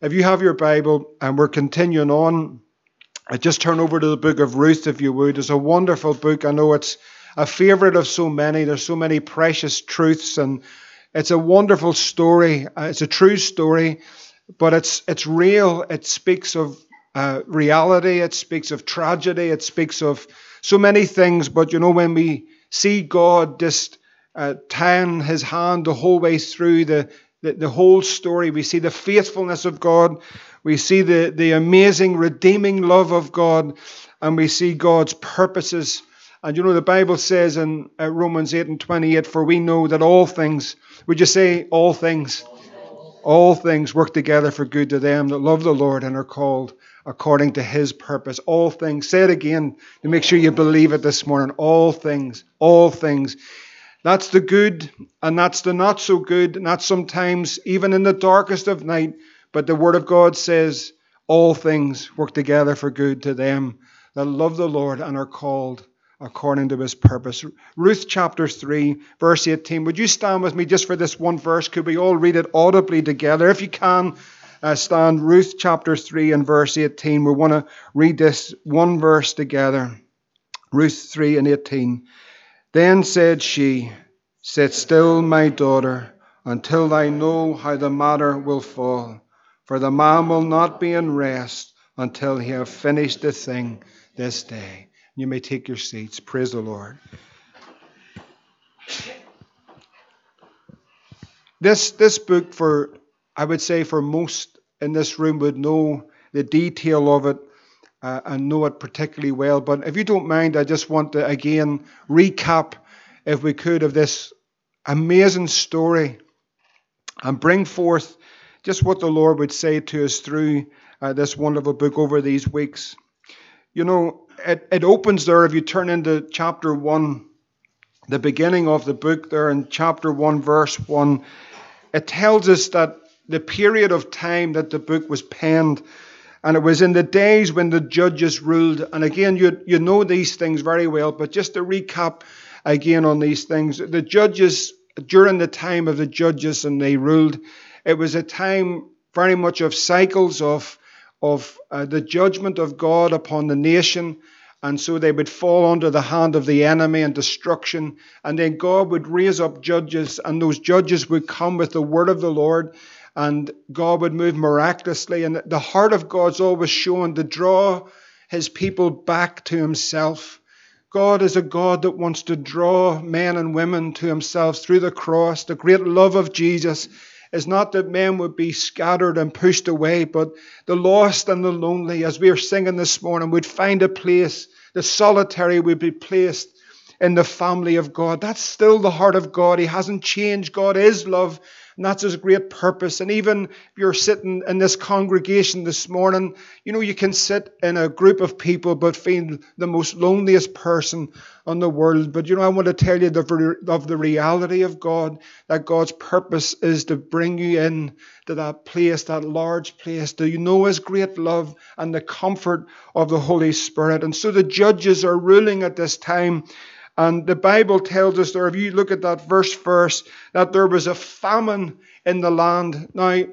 if you have your Bible and we're continuing on, I just turn over to the book of Ruth, if you would. It's a wonderful book. I know it's a favorite of so many. There's so many precious truths, and it's a wonderful story. Uh, it's a true story, but it's it's real. It speaks of uh, reality. It speaks of tragedy. It speaks of so many things. But you know, when we see God just uh, tying His hand the whole way through the the, the whole story. We see the faithfulness of God. We see the, the amazing redeeming love of God. And we see God's purposes. And you know, the Bible says in uh, Romans 8 and 28, for we know that all things, would you say all things? All things work together for good to them that love the Lord and are called according to his purpose. All things. Say it again to make sure you believe it this morning. All things. All things. That's the good and that's the not so good, that's sometimes even in the darkest of night. But the Word of God says all things work together for good to them that love the Lord and are called according to his purpose. Ruth chapter 3, verse 18. Would you stand with me just for this one verse? Could we all read it audibly together? If you can, uh, stand Ruth chapter 3 and verse 18. We want to read this one verse together. Ruth 3 and 18. Then said she, Sit still, my daughter, until I know how the matter will fall. For the man will not be in rest until he have finished the thing this day. You may take your seats. Praise the Lord. This, this book, for I would say for most in this room, would know the detail of it uh, and know it particularly well. But if you don't mind, I just want to again recap, if we could, of this amazing story and bring forth just what the Lord would say to us through uh, this wonderful book over these weeks. You know, it, it opens there, if you turn into chapter 1, the beginning of the book there in chapter 1, verse 1, it tells us that the period of time that the book was penned and it was in the days when the judges ruled. And again, you, you know these things very well, but just to recap again on these things, the judges, during the time of the judges and they ruled, it was a time very much of cycles of, of uh, the judgment of God upon the nation. And so they would fall under the hand of the enemy and destruction. And then God would raise up judges, and those judges would come with the word of the Lord and God would move miraculously. And the heart of God's always shown to draw his people back to himself. God is a God that wants to draw men and women to himself through the cross. The great love of Jesus is not that men would be scattered and pushed away, but the lost and the lonely, as we are singing this morning, would find a place. The solitary would be placed in the family of God. That's still the heart of God. He hasn't changed. God is love. And that's his great purpose. And even if you're sitting in this congregation this morning, you know, you can sit in a group of people but feel the most loneliest person on the world. But, you know, I want to tell you the, of the reality of God, that God's purpose is to bring you in to that place, that large place. Do you know his great love and the comfort of the Holy Spirit? And so the judges are ruling at this time and the Bible tells us there, if you look at that verse first, that there was a famine in the land. Now,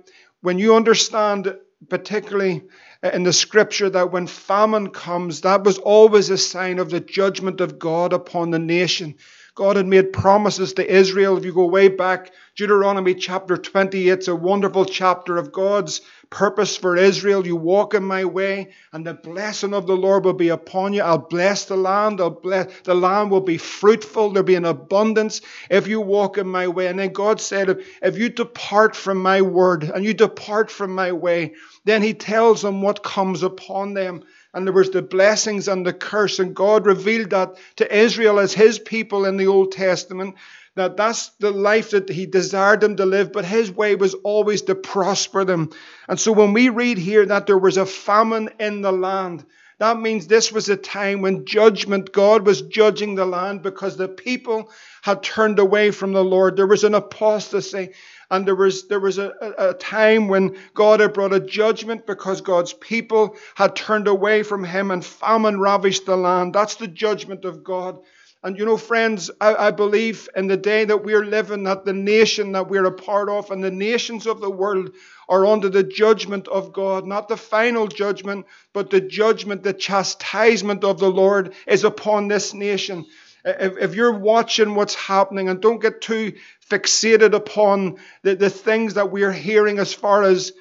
when you understand, particularly uh, in the scripture, that when famine comes, that was always a sign of the judgment of God upon the nation. God had made promises to Israel. If you go way back, Deuteronomy chapter 28, it's a wonderful chapter of God's purpose for Israel. You walk in my way, and the blessing of the Lord will be upon you. I'll bless the land. I'll bless, the land will be fruitful. There'll be an abundance if you walk in my way. And then God said, if you depart from my word and you depart from my way, then he tells them what comes upon them and there was the blessings and the curse and god revealed that to israel as his people in the old testament that that's the life that he desired them to live but his way was always to prosper them and so when we read here that there was a famine in the land that means this was a time when judgment, God was judging the land because the people had turned away from the Lord. There was an apostasy. And there was, there was a, a time when God had brought a judgment because God's people had turned away from Him and famine ravished the land. That's the judgment of God. And you know, friends, I, I, believe in the day that we're living, that the nation that we're a part of and the nations of the world are under the judgment of God. Not the final judgment, but the judgment, the chastisement of the Lord is upon this nation. If, if you're watching what's happening and don't get too fixated upon the, the things that we're hearing as far as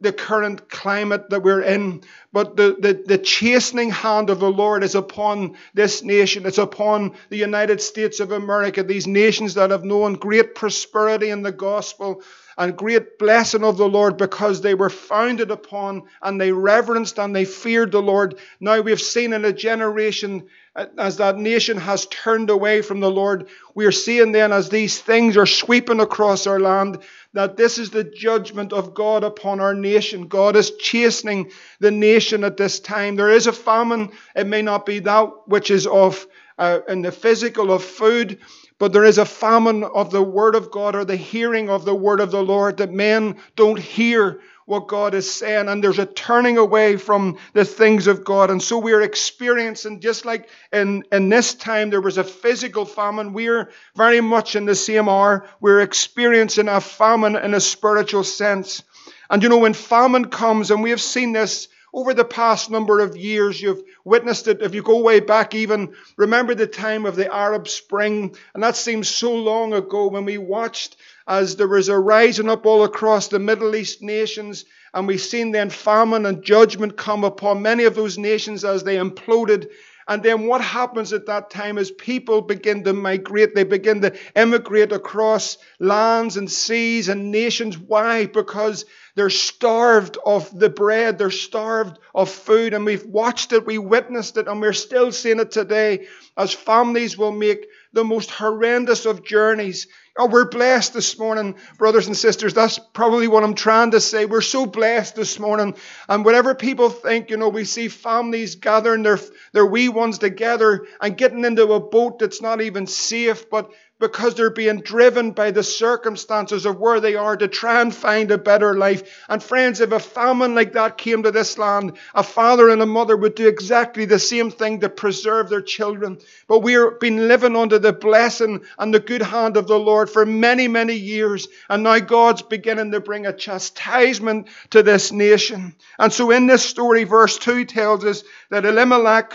the current climate that we're in, but the, the, the chastening hand of the Lord is upon this nation. It's upon the United States of America, these nations that have known great prosperity in the gospel and great blessing of the Lord because they were founded upon and they reverenced and they feared the Lord. Now we've seen in a generation as that nation has turned away from the Lord, we are seeing then as these things are sweeping across our land that this is the judgment of God upon our nation. God is chastening the nation at this time. There is a famine. It may not be that which is of uh, in the physical of food, but there is a famine of the word of God or the hearing of the word of the Lord that men don't hear what God is saying, and there's a turning away from the things of God. And so we're experiencing, just like in, in this time there was a physical famine, we're very much in the same hour. We're experiencing a famine in a spiritual sense. And you know, when famine comes, and we have seen this over the past number of years, you've witnessed it. If you go way back, even remember the time of the Arab Spring, and that seems so long ago when we watched as there was a rising up all across the Middle East nations, and we've seen then famine and judgment come upon many of those nations as they imploded. And then what happens at that time is people begin to migrate, they begin to emigrate across lands and seas and nations. Why? Because they're starved of the bread, they're starved of food, and we've watched it, we witnessed it, and we're still seeing it today as families will make the most horrendous of journeys. Oh, we're blessed this morning, brothers and sisters. That's probably what I'm trying to say. We're so blessed this morning. And whatever people think, you know, we see families gathering their, their wee ones together and getting into a boat that's not even safe, but because they're being driven by the circumstances of where they are to try and find a better life. And friends, if a famine like that came to this land, a father and a mother would do exactly the same thing to preserve their children. But we've been living under the blessing and the good hand of the Lord for many, many years. And now God's beginning to bring a chastisement to this nation. And so in this story, verse 2 tells us that Elimelech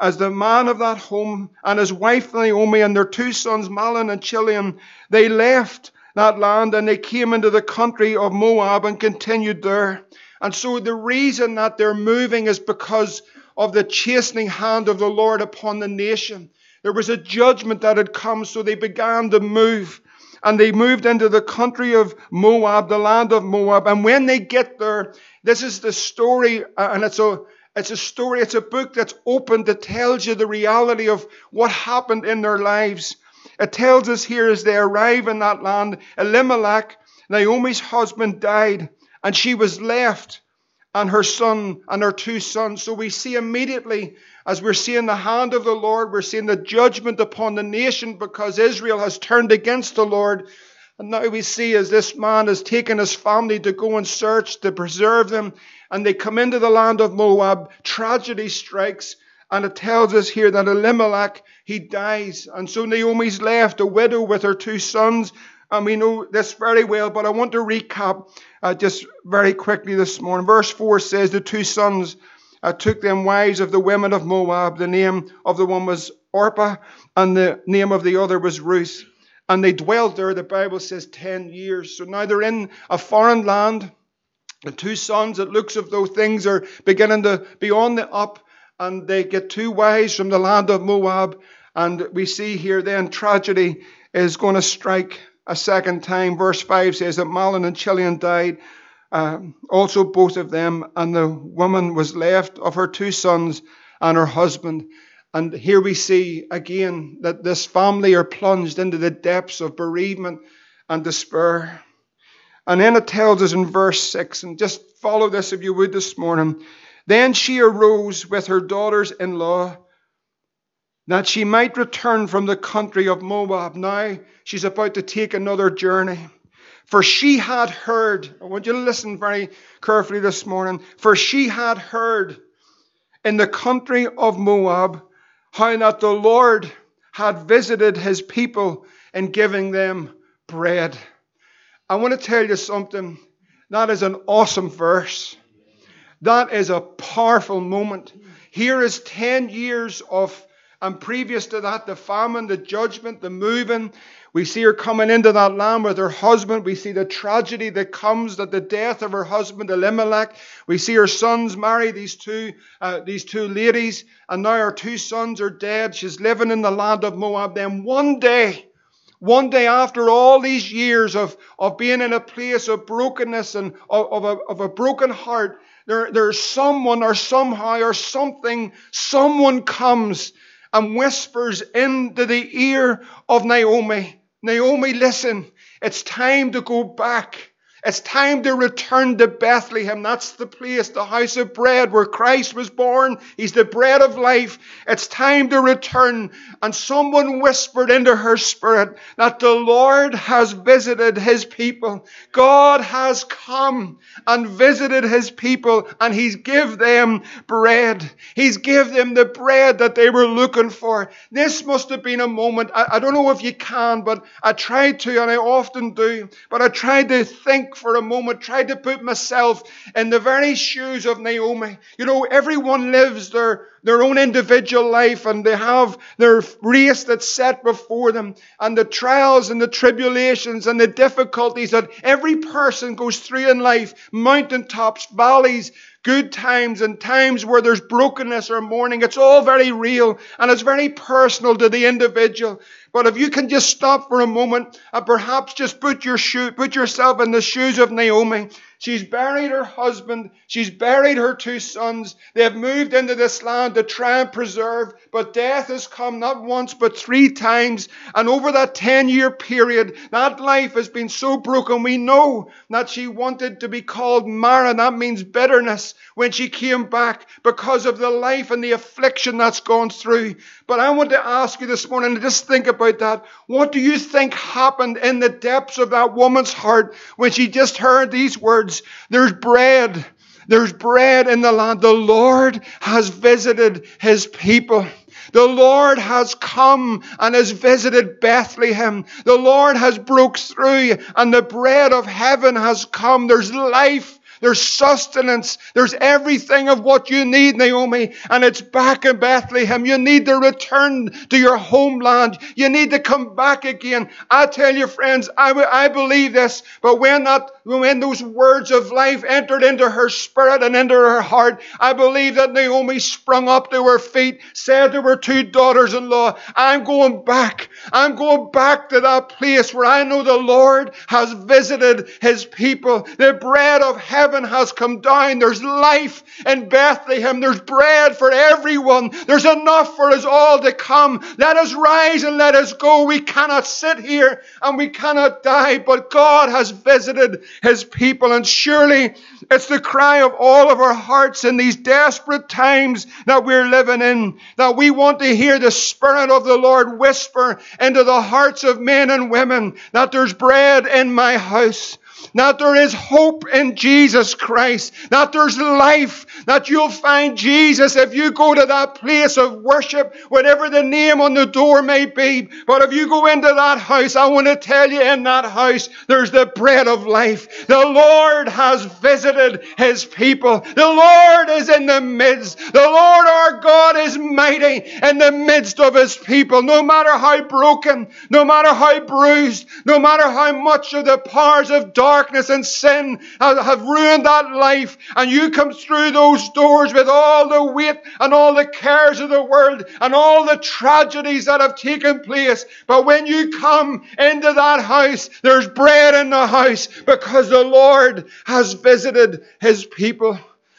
as the man of that home and his wife Naomi and their two sons Mahlon and Chilion, they left that land and they came into the country of Moab and continued there. And so the reason that they're moving is because of the chastening hand of the Lord upon the nation. There was a judgment that had come, so they began to move. And they moved into the country of Moab, the land of Moab. And when they get there, this is the story, uh, and it's a it's a story, it's a book that's open that tells you the reality of what happened in their lives. It tells us here as they arrive in that land, Elimelech, Naomi's husband, died, and she was left, and her son and her two sons. So we see immediately, as we're seeing the hand of the Lord, we're seeing the judgment upon the nation because Israel has turned against the Lord. And now we see as this man has taken his family to go and search to preserve them, and they come into the land of Moab, tragedy strikes, and it tells us here that Elimelech, he dies. And so Naomi's left a widow with her two sons, and we know this very well, but I want to recap uh, just very quickly this morning. Verse 4 says, The two sons uh, took them wives of the women of Moab. The name of the one was Orpah, and the name of the other was Ruth. And they dwelt there, the Bible says, 10 years. So now they're in a foreign land. The two sons, it looks as though things are beginning to be on the up. And they get two wives from the land of Moab. And we see here then tragedy is going to strike a second time. Verse 5 says that Mahlon and Chilion died, uh, also both of them, and the woman was left of her two sons and her husband. And here we see again that this family are plunged into the depths of bereavement and despair. And then it tells us in verse 6, and just follow this if you would this morning. Then she arose with her daughters in law that she might return from the country of Moab. Now she's about to take another journey. For she had heard, I want you to listen very carefully this morning. For she had heard in the country of Moab how that the Lord had visited his people in giving them bread. I want to tell you something. That is an awesome verse. That is a powerful moment. Here is 10 years of, and previous to that, the famine, the judgment, the moving. We see her coming into that land with her husband. We see the tragedy that comes, that the death of her husband Elimelech. We see her sons marry these two, uh, these two ladies, and now her two sons are dead. She's living in the land of Moab. Then one day, one day after all these years of, of being in a place of brokenness and of, of, a, of a broken heart, there, there's someone or somehow or something, someone comes and whispers into the ear of Naomi, Naomi, listen, it's time to go back. It's time to return to Bethlehem. That's the place, the house of bread where Christ was born. He's the bread of life. It's time to return. And someone whispered into her spirit that the Lord has visited his people. God has come and visited his people and he's give them bread. He's give them the bread that they were looking for. This must have been a moment. I, I don't know if you can, but I tried to and I often do, but I tried to think think for a moment, try to put myself in the very shoes of Naomi. You know, everyone lives their, their own individual life and they have their race that's set before them and the trials and the tribulations and the difficulties that every person goes through in life, mountaintops, valleys, good times and times where there's brokenness or mourning. It's all very real and it's very personal to the individual. But if you can just stop for a moment and perhaps just put your shoe, put yourself in the shoes of Naomi She's buried her husband. She's buried her two sons. They have moved into this land to try and preserve, but death has come not once but three times. And over that 10 year period, that life has been so broken. We know that she wanted to be called Mara. That means bitterness when she came back because of the life and the affliction that's gone through. But I want to ask you this morning to just think about that. What do you think happened in the depths of that woman's heart when she just heard these words? Words. There's bread. There's bread in the land. The Lord has visited his people. The Lord has come and has visited Bethlehem. The Lord has broke through and the bread of heaven has come. There's life there's sustenance. There's everything of what you need, Naomi. And it's back in Bethlehem. You need to return to your homeland. You need to come back again. I tell you, friends, I, I believe this. But when that, when those words of life entered into her spirit and into her heart, I believe that Naomi sprung up to her feet, said to her two daughters-in-law, I'm going back. I'm going back to that place where I know the Lord has visited his people. The bread of heaven has come down. There's life in Bethlehem. There's bread for everyone. There's enough for us all to come. Let us rise and let us go. We cannot sit here and we cannot die, but God has visited his people. And surely it's the cry of all of our hearts in these desperate times that we're living in that we want to hear the Spirit of the Lord whisper into the hearts of men and women that there's bread in my house that there is hope in Jesus Christ, that there's life, that you'll find Jesus if you go to that place of worship, whatever the name on the door may be. But if you go into that house, I want to tell you in that house, there's the bread of life. The Lord has visited his people. The Lord is in the midst. The Lord our God is mighty in the midst of his people. No matter how broken, no matter how bruised, no matter how much of the powers of darkness darkness and sin have ruined that life, and you come through those doors with all the weight and all the cares of the world and all the tragedies that have taken place. But when you come into that house, there's bread in the house because the Lord has visited his people.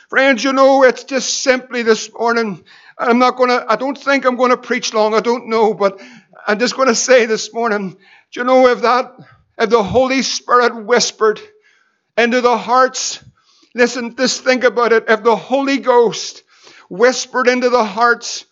Friends, you know, it's just simply this morning. I'm not going to, I don't think I'm going to preach long. I don't know, but I'm just going to say this morning, do you know if that if the Holy Spirit whispered into the hearts, listen, just think about it. If the Holy Ghost whispered into the hearts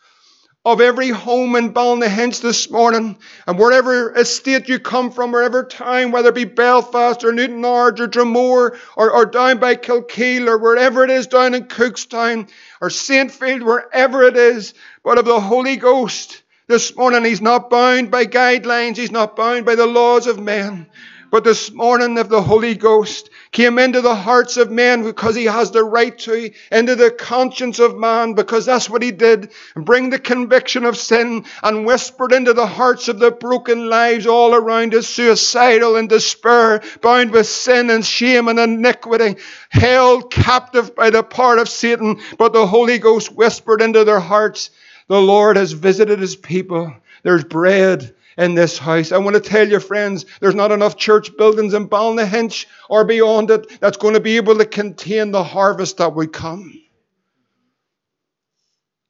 of every home in Ballynahinch this morning, and wherever estate you come from, wherever town, whether it be Belfast or Newtownards or Dromore or, or down by Kilkeel or wherever it is down in Cookstown or Saintfield, wherever it is, but of the Holy Ghost This morning, he's not bound by guidelines, he's not bound by the laws of men. But this morning, the Holy Ghost came into the hearts of men because he has the right to, into the conscience of man because that's what he did, bring the conviction of sin and whispered into the hearts of the broken lives all around us, suicidal and despair, bound with sin and shame and iniquity, held captive by the power of Satan. But the Holy Ghost whispered into their hearts, the Lord has visited his people. There's bread in this house. I want to tell you, friends, there's not enough church buildings in Ballynahinch or beyond it that's going to be able to contain the harvest that would come.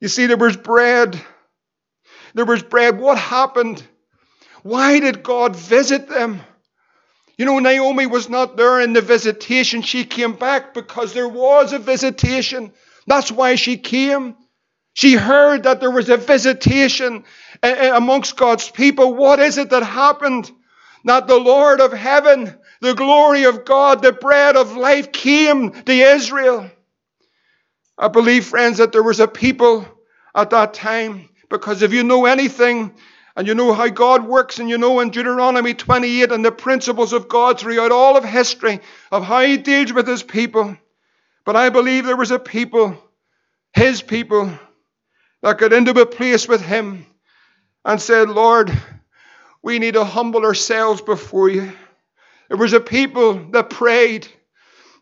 You see, there was bread. There was bread. What happened? Why did God visit them? You know, Naomi was not there in the visitation. She came back because there was a visitation. That's why she came. She heard that there was a visitation amongst God's people. What is it that happened? That the Lord of heaven, the glory of God, the bread of life came to Israel. I believe, friends, that there was a people at that time, because if you know anything, and you know how God works, and you know in Deuteronomy 28 and the principles of God throughout all of history of how He deals with His people. But I believe there was a people, His people, that got into a place with him and said, Lord, we need to humble ourselves before you. There was a people that prayed.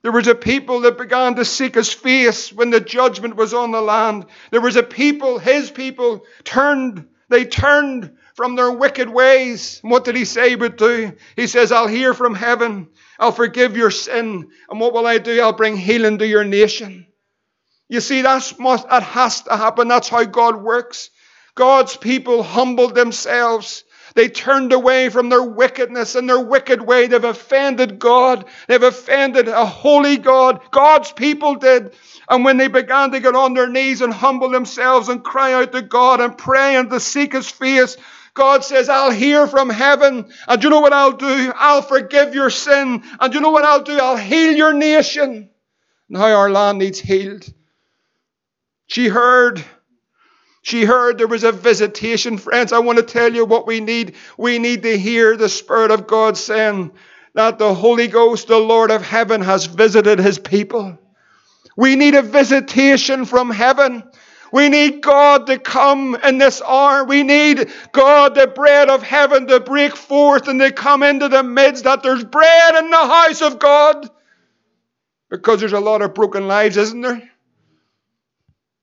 There was a people that began to seek his face when the judgment was on the land. There was a people, his people, turned, they turned from their wicked ways. And what did he say would do? He says, I'll hear from heaven. I'll forgive your sin. And what will I do? I'll bring healing to your nation. You see, that's must, that has to happen. That's how God works. God's people humbled themselves. They turned away from their wickedness and their wicked way. They've offended God. They've offended a holy God. God's people did. And when they began to get on their knees and humble themselves and cry out to God and pray and to seek His face, God says, I'll hear from heaven. And you know what I'll do? I'll forgive your sin. And you know what I'll do? I'll heal your nation. Now our land needs healed. She heard. She heard there was a visitation. Friends, I want to tell you what we need. We need to hear the Spirit of God saying that the Holy Ghost, the Lord of heaven, has visited his people. We need a visitation from heaven. We need God to come in this hour. We need God, the bread of heaven, to break forth and to come into the midst that there's bread in the house of God. Because there's a lot of broken lives, isn't there?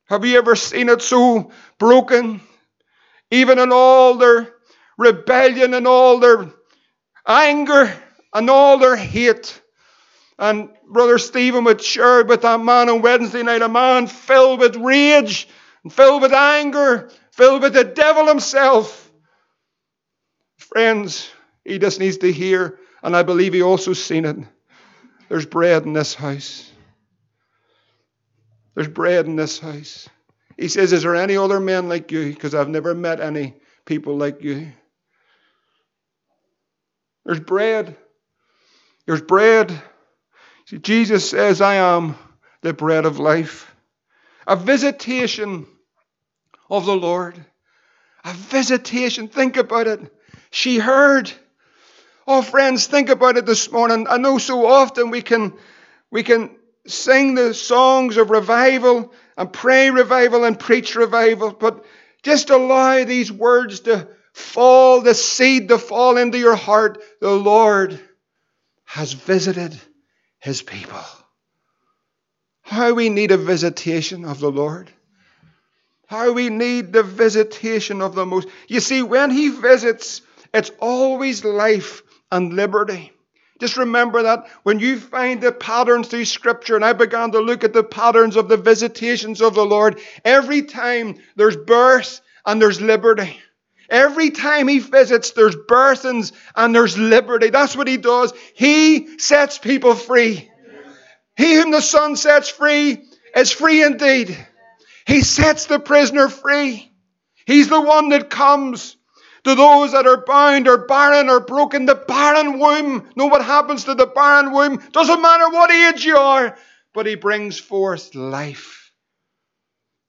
Have you ever seen it so broken? Even in all their rebellion and all their anger and all their hate. And Brother Stephen would share with that man on Wednesday night, a man filled with rage, and filled with anger, filled with the devil himself. Friends, he just needs to hear, and I believe he also seen it. There's bread in this house. There's bread in this house. He says, Is there any other men like you? Because I've never met any people like you. There's bread. There's bread. See, Jesus says, I am the bread of life. A visitation of the Lord. A visitation. Think about it. She heard. Oh, friends, think about it this morning. I know so often we can, we can sing the songs of revival and pray revival and preach revival, but just allow these words to fall, the seed to fall into your heart. The Lord has visited his people. How we need a visitation of the Lord. How we need the visitation of the most. You see, when he visits, it's always life and liberty. Just remember that when you find the patterns through Scripture, and I began to look at the patterns of the visitations of the Lord, every time there's birth and there's liberty. Every time he visits, there's birthings and there's liberty. That's what he does. He sets people free. He whom the Son sets free is free indeed. He sets the prisoner free. He's the one that comes to those that are bound or barren or broken, the barren womb. Know what happens to the barren womb? Doesn't matter what age you are, but he brings forth life.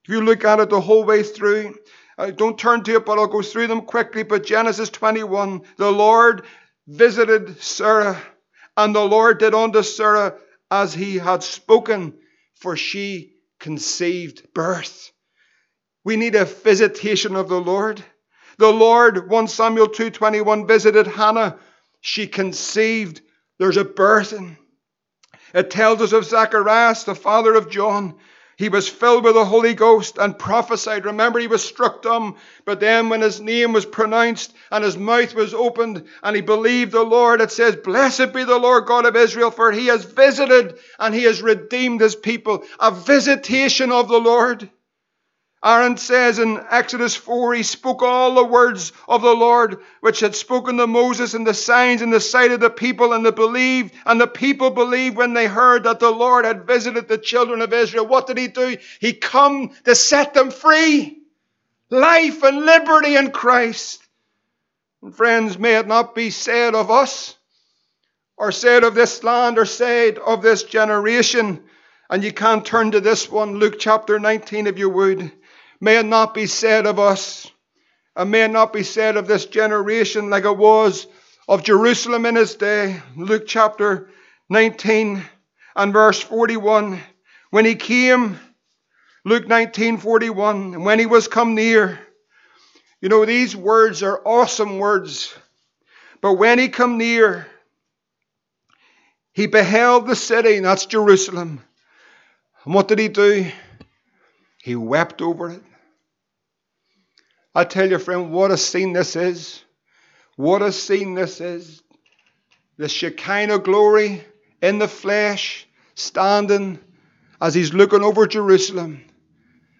If you look at it the whole way through, I don't turn to it, but I'll go through them quickly. But Genesis 21, the Lord visited Sarah, and the Lord did unto Sarah as he had spoken, for she conceived birth. We need a visitation of the Lord. The Lord, 1 Samuel 2:21 visited Hannah. She conceived. There's a birthing. It tells us of Zacharias, the father of John. He was filled with the Holy Ghost and prophesied. Remember, he was struck dumb. But then, when his name was pronounced and his mouth was opened and he believed the Lord, it says, Blessed be the Lord God of Israel, for he has visited and he has redeemed his people. A visitation of the Lord. Aaron says in Exodus 4, he spoke all the words of the Lord which had spoken to Moses and the signs in the sight of the people, and the believed, and the people believed when they heard that the Lord had visited the children of Israel. What did he do? He come to set them free. Life and liberty in Christ. And friends, may it not be said of us, or said of this land, or said of this generation, and you can't turn to this one, Luke chapter 19, if you would. May it not be said of us, and may it not be said of this generation like it was of Jerusalem in his day. Luke chapter 19 and verse 41. When he came, Luke 19 41, and when he was come near, you know, these words are awesome words. But when he come near, he beheld the city, and that's Jerusalem. And what did he do? He wept over it. I tell you, friend, what a scene this is. What a scene this is. The Shekinah glory in the flesh, standing as he's looking over Jerusalem.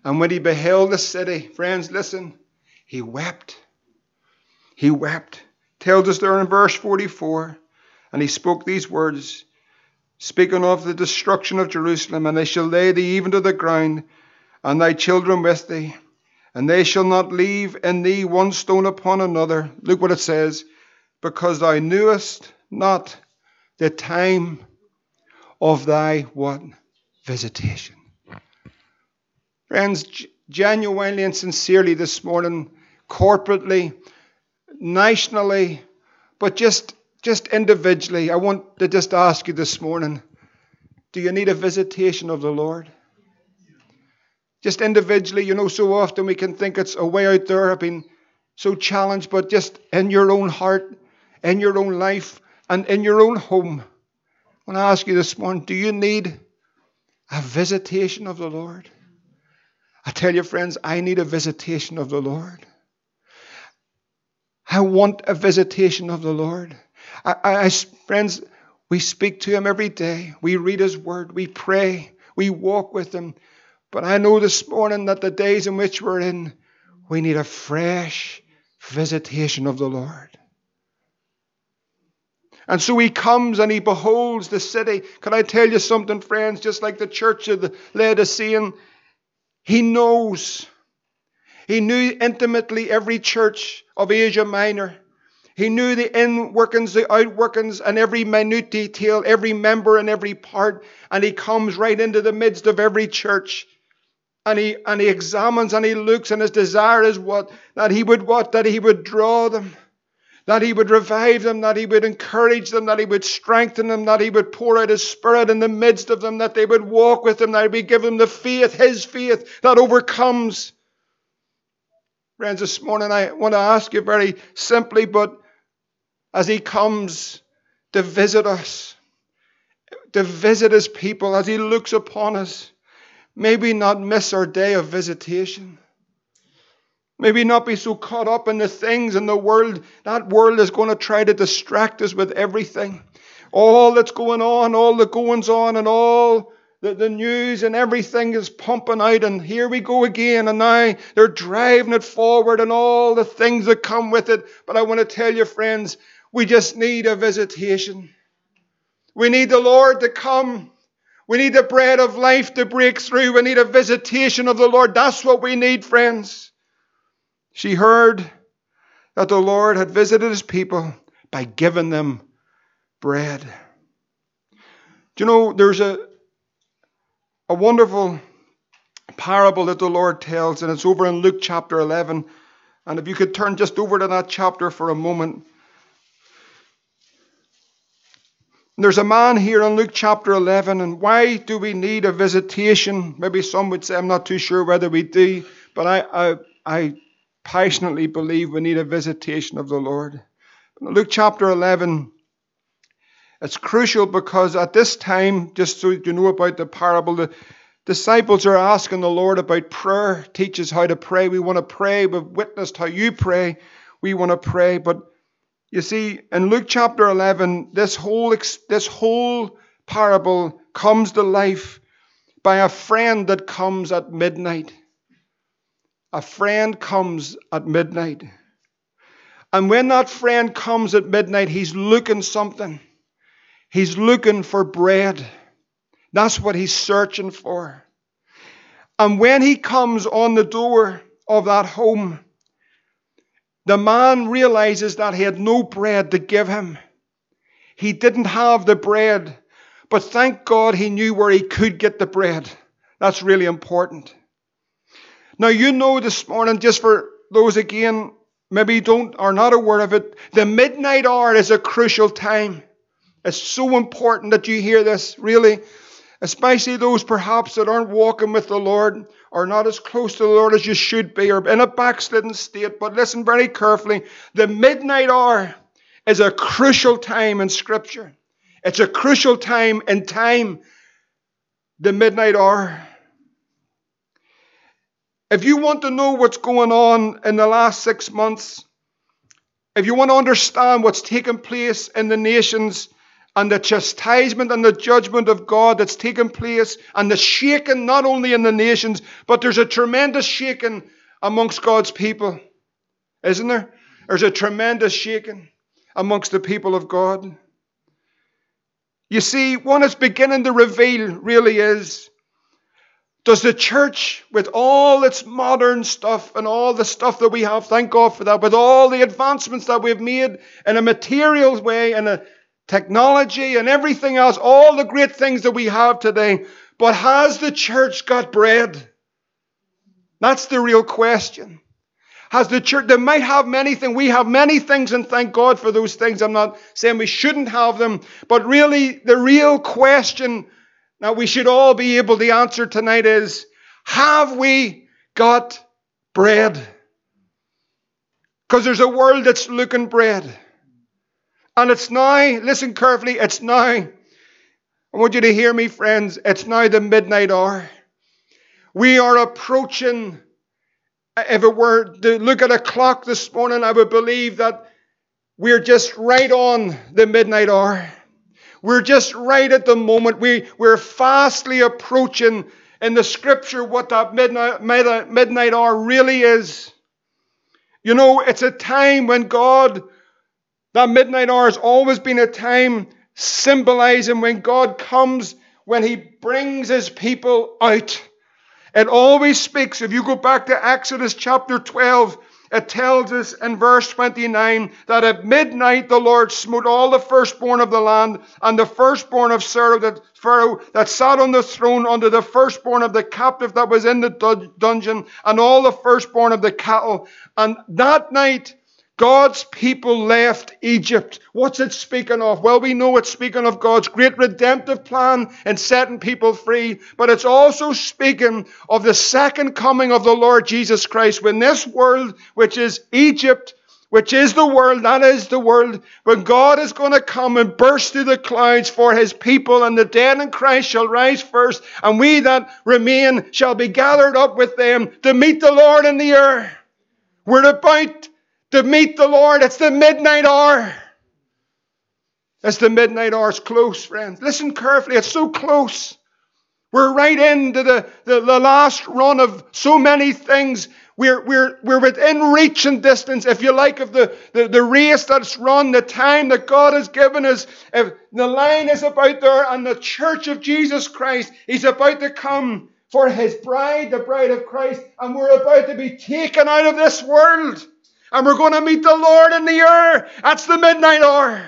And when he beheld the city, friends, listen, he wept. He wept. Tells us there in verse 44. And he spoke these words, speaking of the destruction of Jerusalem, and they shall lay thee even to the ground and thy children with thee, and they shall not leave in thee one stone upon another. Look what it says, because thou knewest not the time of thy what? Visitation. Friends, genuinely and sincerely this morning, corporately, nationally, but just just individually, I want to just ask you this morning, do you need a visitation of the Lord? Just individually, you know, so often we can think it's a way out there. I've been so challenged, but just in your own heart, in your own life, and in your own home. I want to ask you this morning do you need a visitation of the Lord? I tell you, friends, I need a visitation of the Lord. I want a visitation of the Lord. I, I, friends, we speak to Him every day. We read His Word. We pray. We walk with Him. But I know this morning that the days in which we're in, we need a fresh visitation of the Lord. And so he comes and he beholds the city. Can I tell you something, friends? Just like the church of the Laodicean, he knows. He knew intimately every church of Asia Minor. He knew the in workings, the out workings, and every minute detail, every member and every part. And he comes right into the midst of every church and he and he examines and he looks and his desire is what? That he would what? That he would draw them. That he would revive them. That he would encourage them. That he would strengthen them. That he would pour out his spirit in the midst of them. That they would walk with him. That he would give them the faith his faith that overcomes. Friends this morning i want to ask you very simply but as he comes to visit us to visit his people as he looks upon us Maybe not miss our day of visitation. Maybe not be so caught up in the things in the world. That world is going to try to distract us with everything. All that's going on, all the goings on, and all the, the news and everything is pumping out. And here we go again. And now they're driving it forward and all the things that come with it. But I want to tell you, friends, we just need a visitation. We need the Lord to come we need the bread of life to break through. We need a visitation of the Lord. That's what we need, friends. She heard that the Lord had visited his people by giving them bread. Do you know there's a, a wonderful parable that the Lord tells, and it's over in Luke chapter 11. And if you could turn just over to that chapter for a moment. There's a man here in Luke chapter 11, and why do we need a visitation? Maybe some would say, I'm not too sure whether we do, but I, I, I passionately believe we need a visitation of the Lord. Luke chapter 11, it's crucial because at this time, just so you know about the parable, the disciples are asking the Lord about prayer. Teach us how to pray. We want to pray. We've witnessed how you pray. We want to pray. But you see, in Luke chapter 11, this whole, this whole parable comes to life by a friend that comes at midnight. A friend comes at midnight. And when that friend comes at midnight, he's looking something. He's looking for bread. That's what he's searching for. And when he comes on the door of that home, the man realizes that he had no bread to give him. He didn't have the bread, but thank God he knew where he could get the bread. That's really important. Now, you know this morning, just for those again, maybe don't are not aware of it, the midnight hour is a crucial time. It's so important that you hear this, really. Especially those perhaps that aren't walking with the Lord or not as close to the Lord as you should be or in a backslidden state. But listen very carefully. The midnight hour is a crucial time in Scripture. It's a crucial time in time. The midnight hour. If you want to know what's going on in the last six months, if you want to understand what's taken place in the nations and the chastisement and the judgment of God that's taken place and the shaking not only in the nations, but there's a tremendous shaking amongst God's people. Isn't there? There's a tremendous shaking amongst the people of God. You see, what it's beginning to reveal really is does the church, with all its modern stuff and all the stuff that we have, thank God for that, with all the advancements that we've made in a material way and a technology and everything else, all the great things that we have today, but has the church got bread? That's the real question. Has the church, they might have many things, we have many things, and thank God for those things. I'm not saying we shouldn't have them, but really, the real question now, we should all be able to answer tonight is Have we got bread? Because there's a world that's looking bread. And it's now, listen carefully, it's now. I want you to hear me, friends. It's now the midnight hour. We are approaching, if it were to look at a clock this morning, I would believe that we're just right on the midnight hour. We're just right at the moment. We, we're fastly approaching in the scripture what that midnight, midnight hour really is. You know, it's a time when God, that midnight hour has always been a time symbolizing when God comes, when He brings His people out. It always speaks, if you go back to Exodus chapter 12, it tells us in verse 29 that at midnight the Lord smote all the firstborn of the land and the firstborn of Pharaoh that sat on the throne under the firstborn of the captive that was in the dungeon and all the firstborn of the cattle. And that night God's people left Egypt. What's it speaking of? Well, we know it's speaking of God's great redemptive plan in setting people free, but it's also speaking of the second coming of the Lord Jesus Christ when this world, which is Egypt, which is the world, that is the world, when God is going to come and burst through the clouds for his people, and the dead in Christ shall rise first, and we that remain shall be gathered up with them to meet the Lord in the air. We're about to meet the Lord. It's the midnight hour. It's the midnight hour. It's close, friends. Listen carefully. It's so close. We're right into the, the, the last run of so many things. We're, we're, we're within reach and distance, if you like, of the, the, the race that's run, the time that God has given us. If the line is about there, and the church of Jesus Christ, is about to come for His bride, the bride of Christ, and we're about to be taken out of this world and we're going to meet the Lord in the air. That's the midnight hour.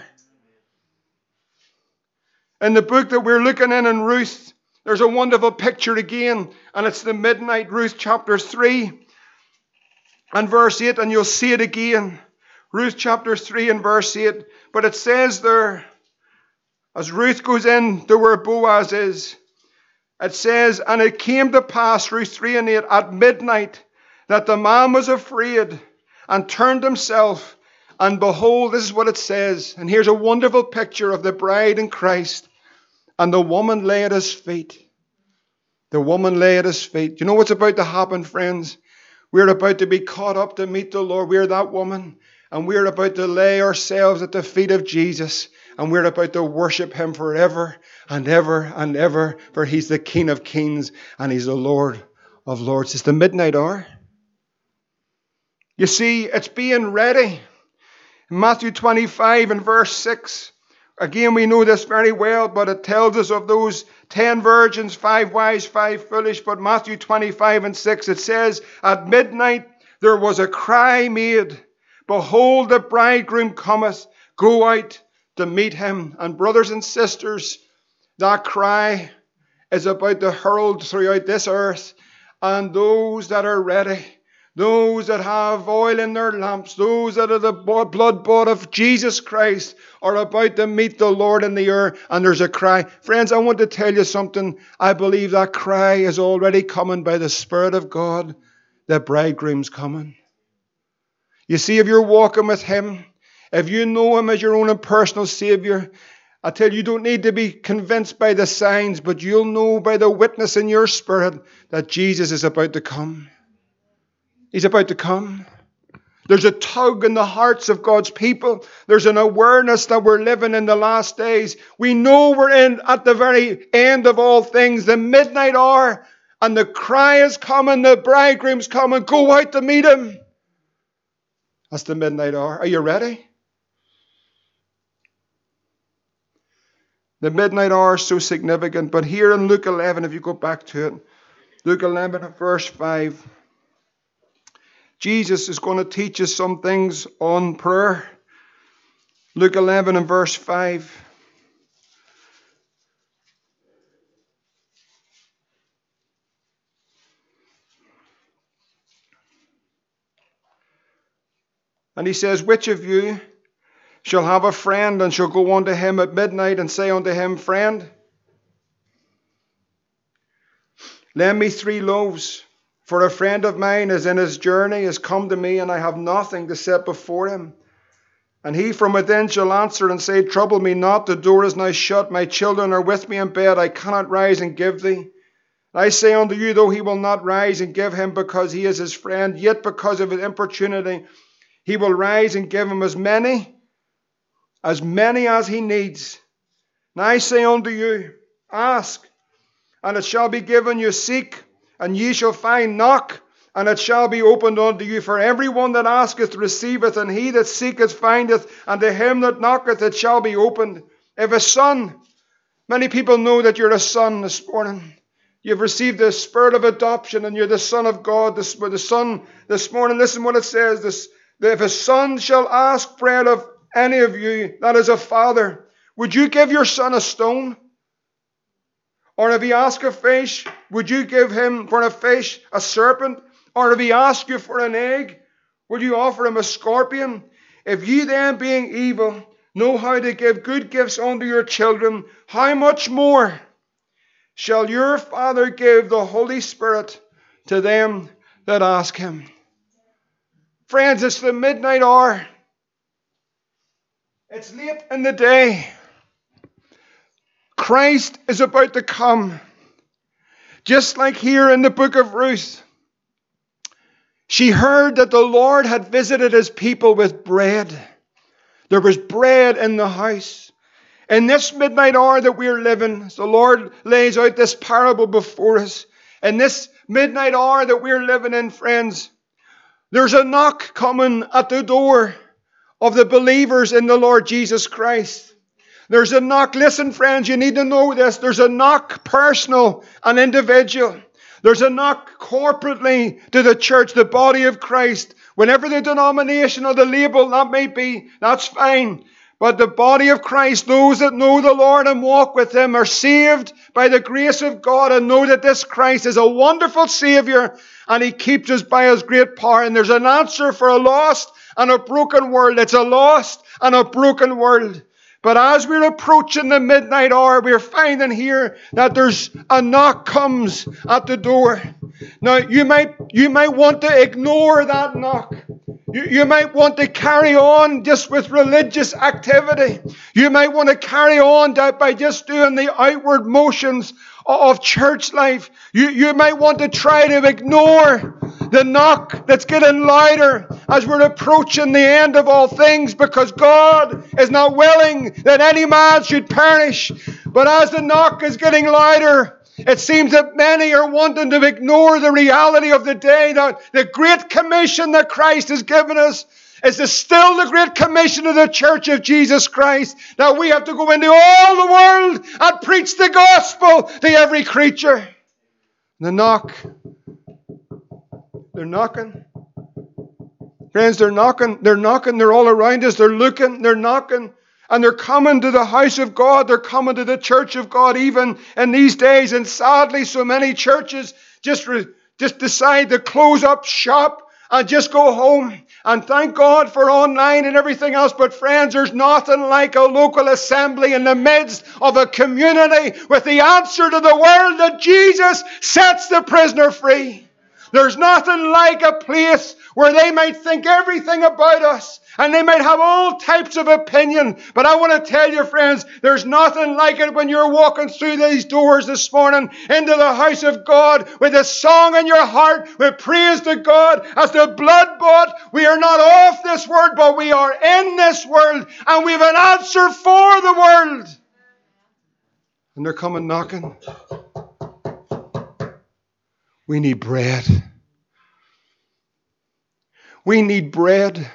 In the book that we're looking in in Ruth, There's a wonderful picture again, and it's the midnight, Ruth chapter 3 and verse 8, and you'll see it again. Ruth chapter 3 and verse 8. But it says there, as Ruth goes in to where Boaz is, it says, And it came to pass, Ruth 3 and 8, at midnight, that the man was afraid and turned himself. And behold, this is what it says. And here's a wonderful picture of the bride in Christ. And the woman lay at his feet. The woman lay at his feet. You know what's about to happen, friends? We're about to be caught up to meet the Lord. We're that woman. And we're about to lay ourselves at the feet of Jesus. And we're about to worship him forever and ever and ever. For he's the King of kings and he's the Lord of lords. It's the midnight hour. You see, it's being ready. In Matthew 25 and verse 6, again, we know this very well, but it tells us of those ten virgins, five wise, five foolish. But Matthew 25 and 6, it says, At midnight there was a cry made, Behold, the bridegroom cometh, go out to meet him. And brothers and sisters, that cry is about to hurl throughout this earth, and those that are ready those that have oil in their lamps, those that are the blood bought of Jesus Christ, are about to meet the Lord in the air, and there's a cry. Friends, I want to tell you something. I believe that cry is already coming by the Spirit of God. The bridegroom's coming. You see, if you're walking with Him, if you know Him as your own personal Savior, I tell you, you don't need to be convinced by the signs, but you'll know by the witness in your spirit that Jesus is about to come. He's about to come. There's a tug in the hearts of God's people. There's an awareness that we're living in the last days. We know we're in at the very end of all things, the midnight hour, and the cry is coming, the bridegroom's coming. Go out to meet him. That's the midnight hour. Are you ready? The midnight hour is so significant, but here in Luke 11, if you go back to it, Luke 11, verse 5. Jesus is going to teach us some things on prayer. Luke 11 and verse 5. And he says, Which of you shall have a friend and shall go unto him at midnight and say unto him, Friend, lend me three loaves for a friend of mine is in his journey, has come to me, and I have nothing to set before him. And he from within shall answer and say, Trouble me not, the door is now shut, my children are with me in bed, I cannot rise and give thee. I say unto you, though he will not rise and give him because he is his friend, yet because of his importunity, he will rise and give him as many, as many as he needs. And I say unto you, Ask, and it shall be given you, seek, and ye shall find knock, and it shall be opened unto you. For every one that asketh receiveth, and he that seeketh findeth, and to him that knocketh it shall be opened. If a son, many people know that you're a son this morning. You've received the spirit of adoption, and you're the son of God. This, the son this morning. Listen what it says. This, that if a son shall ask bread of any of you, that is a father, would you give your son a stone? Or if he ask a fish, would you give him for a fish a serpent? Or if he ask you for an egg, would you offer him a scorpion? If ye then, being evil, know how to give good gifts unto your children, how much more shall your Father give the Holy Spirit to them that ask him? Friends, it's the midnight hour. It's late in the day. Christ is about to come. Just like here in the book of Ruth, she heard that the Lord had visited his people with bread. There was bread in the house. In this midnight hour that we are living, the Lord lays out this parable before us. In this midnight hour that we're living in, friends, there's a knock coming at the door of the believers in the Lord Jesus Christ. There's a knock. Listen, friends, you need to know this. There's a knock personal and individual. There's a knock corporately to the church, the body of Christ. Whenever the denomination or the label that may be, that's fine. But the body of Christ, those that know the Lord and walk with Him, are saved by the grace of God and know that this Christ is a wonderful Savior and He keeps us by His great power. And there's an answer for a lost and a broken world. It's a lost and a broken world. But as we're approaching the midnight hour, we're finding here that there's a knock comes at the door. Now you might you might want to ignore that knock. You, you might want to carry on just with religious activity. You might want to carry on by just doing the outward motions of church life. You, you might want to try to ignore the knock that's getting louder as we're approaching the end of all things because God is not willing that any man should perish. But as the knock is getting louder, it seems that many are wanting to ignore the reality of the day that the great commission that Christ has given us is the, still the great commission of the church of Jesus Christ that we have to go into all the world and preach the gospel to every creature. The knock. They're knocking. Friends, they're knocking. They're knocking. They're all around us. They're looking. They're knocking. And they're coming to the house of God. They're coming to the church of God even in these days. And sadly, so many churches just, re, just decide to close up shop and just go home. And thank God for online and everything else. But friends, there's nothing like a local assembly in the midst of a community with the answer to the world that Jesus sets the prisoner free. There's nothing like a place where they might think everything about us and they might have all types of opinion. But I want to tell you, friends, there's nothing like it when you're walking through these doors this morning into the house of God with a song in your heart, with praise to God as the blood bought. We are not of this world, but we are in this world and we have an answer for the world. And they're coming knocking. We need bread. We need bread.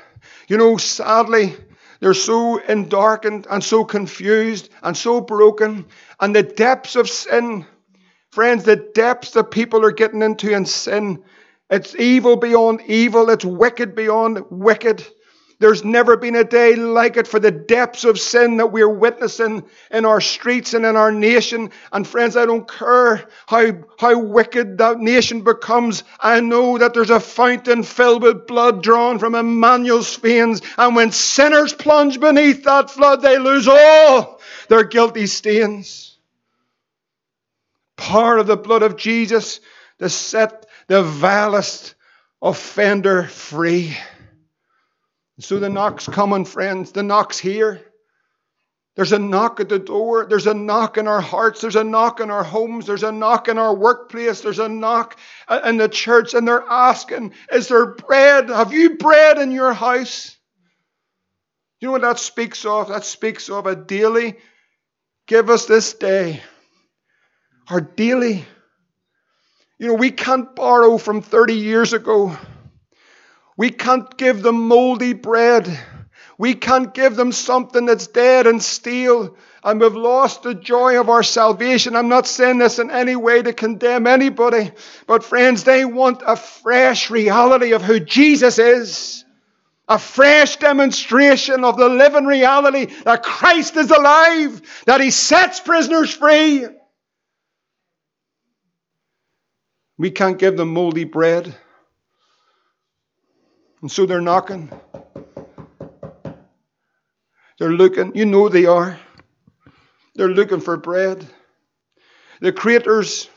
You know, sadly, they're so darkened and so confused and so broken. And the depths of sin, friends, the depths that people are getting into in sin, it's evil beyond evil, it's wicked beyond wicked. There's never been a day like it for the depths of sin that we're witnessing in our streets and in our nation. And friends, I don't care how, how wicked that nation becomes. I know that there's a fountain filled with blood drawn from Emmanuel's veins. And when sinners plunge beneath that flood, they lose all their guilty stains. Part of the blood of Jesus to set the vilest offender free. So the knock's coming, friends. The knock's here. There's a knock at the door. There's a knock in our hearts. There's a knock in our homes. There's a knock in our workplace. There's a knock uh, in the church. And they're asking, Is there bread? Have you bread in your house? You know what that speaks of? That speaks of a daily, give us this day. Our daily. You know, we can't borrow from 30 years ago. We can't give them moldy bread. We can't give them something that's dead and stale. And we've lost the joy of our salvation. I'm not saying this in any way to condemn anybody. But friends, they want a fresh reality of who Jesus is. A fresh demonstration of the living reality that Christ is alive, that He sets prisoners free. We can't give them moldy bread. And so they're knocking. They're looking. You know they are. They're looking for bread. The creators,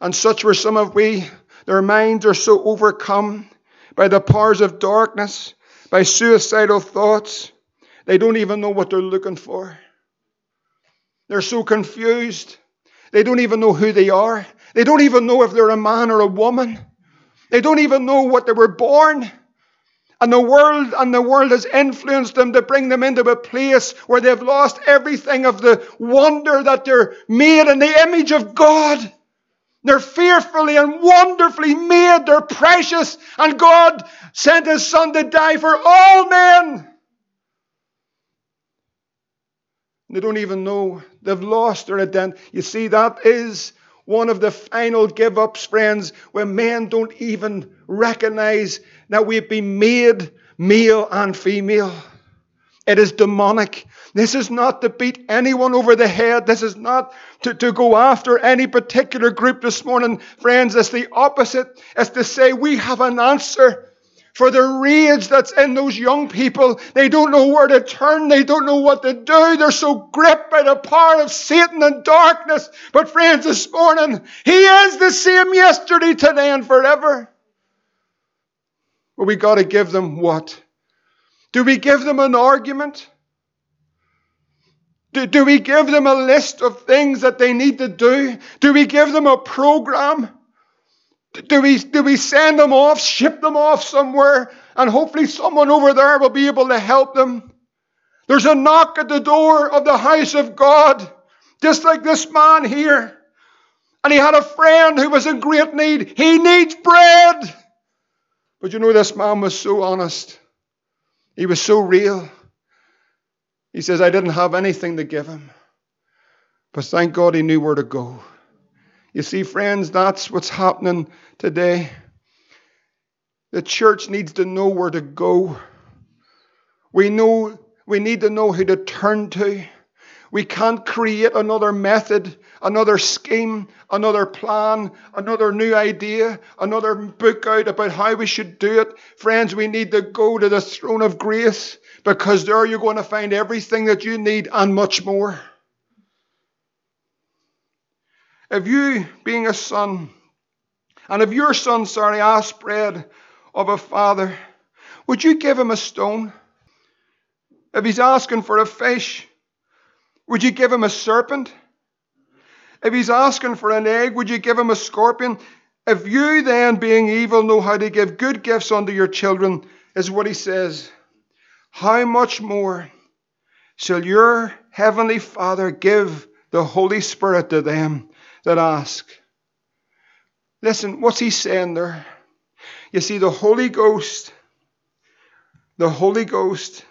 and such were some of we, their minds are so overcome by the powers of darkness, by suicidal thoughts, they don't even know what they're looking for. They're so confused. They don't even know who they are. They don't even know if they're a man or a woman. They don't even know what they were born. And the world and the world has influenced them to bring them into a place where they've lost everything of the wonder that they're made in the image of God. They're fearfully and wonderfully made. They're precious. And God sent His Son to die for all men. They don't even know. They've lost their identity. You see, that is one of the final give ups, friends, where men don't even recognize that we've been made male and female. It is demonic. This is not to beat anyone over the head. This is not to, to go after any particular group this morning. Friends, it's the opposite. It's to say we have an answer for the rage that's in those young people. They don't know where to turn. They don't know what to do. They're so gripped by the power of Satan and darkness. But friends, this morning, He is the same yesterday, today, and forever. But we got to give them what? Do we give them an argument? Do, do we give them a list of things that they need to do? Do we give them a program? Do we, do we send them off, ship them off somewhere, and hopefully someone over there will be able to help them? There's a knock at the door of the house of God, just like this man here. And he had a friend who was in great need. He needs bread. But you know, this man was so honest. He was so real. He says, I didn't have anything to give him. But thank God he knew where to go. You see, friends, that's what's happening today. The church needs to know where to go. We know we need to know who to turn to. We can't create another method, another scheme, another plan, another new idea, another book out about how we should do it. Friends, we need to go to the throne of grace because there you're going to find everything that you need and much more. If you, being a son, and if your son, sorry, asked bread of a father, would you give him a stone? If he's asking for a fish, would you give him a serpent? If he's asking for an egg, would you give him a scorpion? If you then, being evil, know how to give good gifts unto your children, is what he says, how much more shall your heavenly Father give the Holy Spirit to them that ask? Listen, what's he saying there? You see, the Holy Ghost, the Holy Ghost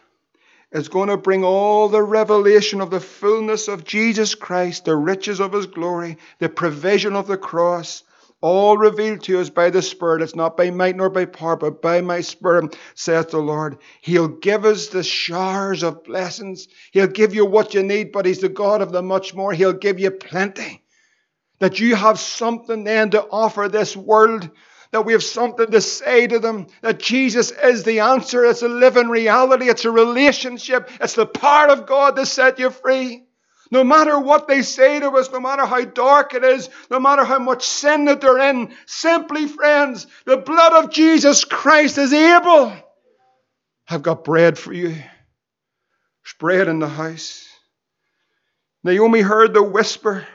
is going to bring all the revelation of the fullness of Jesus Christ, the riches of his glory, the provision of the cross, all revealed to us by the Spirit. It's not by might nor by power, but by my Spirit, saith the Lord. He'll give us the showers of blessings. He'll give you what you need, but He's the God of the much more. He'll give you plenty. That you have something then to offer this world that we have something to say to them, that Jesus is the answer. It's a living reality, it's a relationship, it's the power of God to set you free. No matter what they say to us, no matter how dark it is, no matter how much sin that they're in, simply, friends, the blood of Jesus Christ is able. I've got bread for you. There's bread in the house. Naomi heard the whisper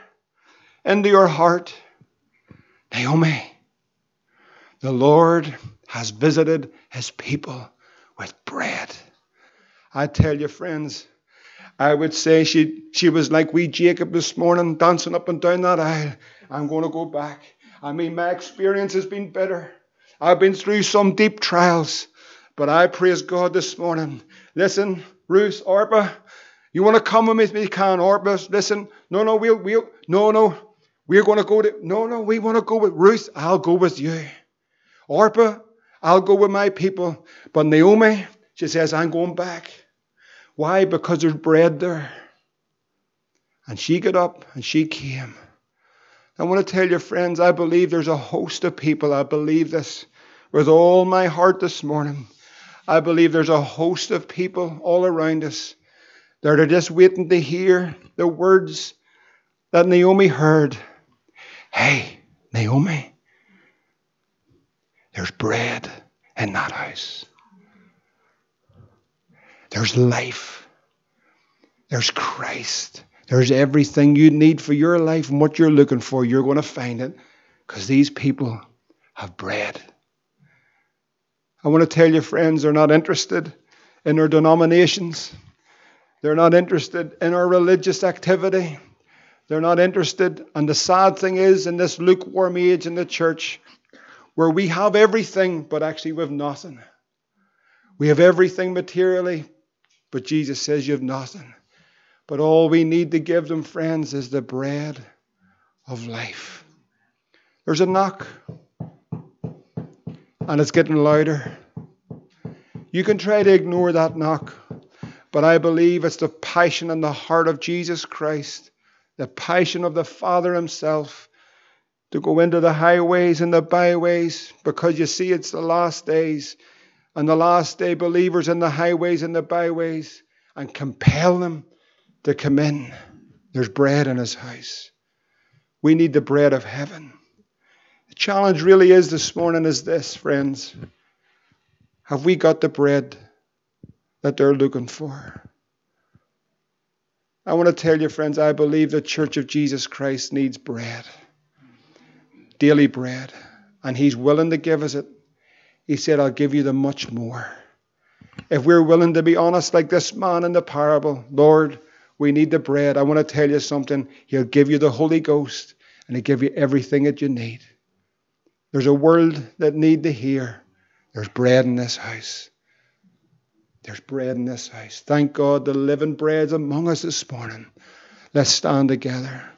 into your heart Naomi, the Lord has visited his people with bread. I tell you, friends, I would say she, she was like wee Jacob this morning, dancing up and down that aisle. I'm going to go back. I mean, my experience has been bitter. I've been through some deep trials, but I praise God this morning. Listen, Ruth, Orpah, you want to come with me? You can, Orpah. Listen, no, no, we'll, we'll, no, no, we're going to go to, no, no, we want to go with Ruth. I'll go with you. Orpah, I'll go with my people. But Naomi, she says, I'm going back. Why? Because there's bread there. And she got up and she came. I want to tell you, friends, I believe there's a host of people. I believe this with all my heart this morning. I believe there's a host of people all around us that are just waiting to hear the words that Naomi heard. Hey, Naomi, there's bread and not ice. There's life. There's Christ. There's everything you need for your life and what you're looking for. You're going to find it because these people have bread. I want to tell you, friends, they're not interested in their denominations. They're not interested in our religious activity. They're not interested. And the sad thing is, in this lukewarm age in the church, where we have everything, but actually we have nothing. We have everything materially, but Jesus says you have nothing. But all we need to give them, friends, is the bread of life. There's a knock, and it's getting louder. You can try to ignore that knock, But I believe it's the passion and the heart of Jesus Christ, the passion of the Father Himself to go into the highways and the byways because you see, it's the last days. And the last day believers in the highways and the byways and compel them to come in. There's bread in His house. We need the bread of heaven. The challenge really is this morning is this, friends. Have we got the bread that they're looking for? I want to tell you, friends, I believe the Church of Jesus Christ needs bread, daily bread, and He's willing to give us it. He said, I'll give you the much more. If we're willing to be honest, like this man in the parable, Lord, we need the bread. I want to tell you something. He'll give you the Holy Ghost and He'll give you everything that you need. There's a world that need to hear. There's bread in this house. There's bread in this house. Thank God the living bread's among us this morning. Let's stand together.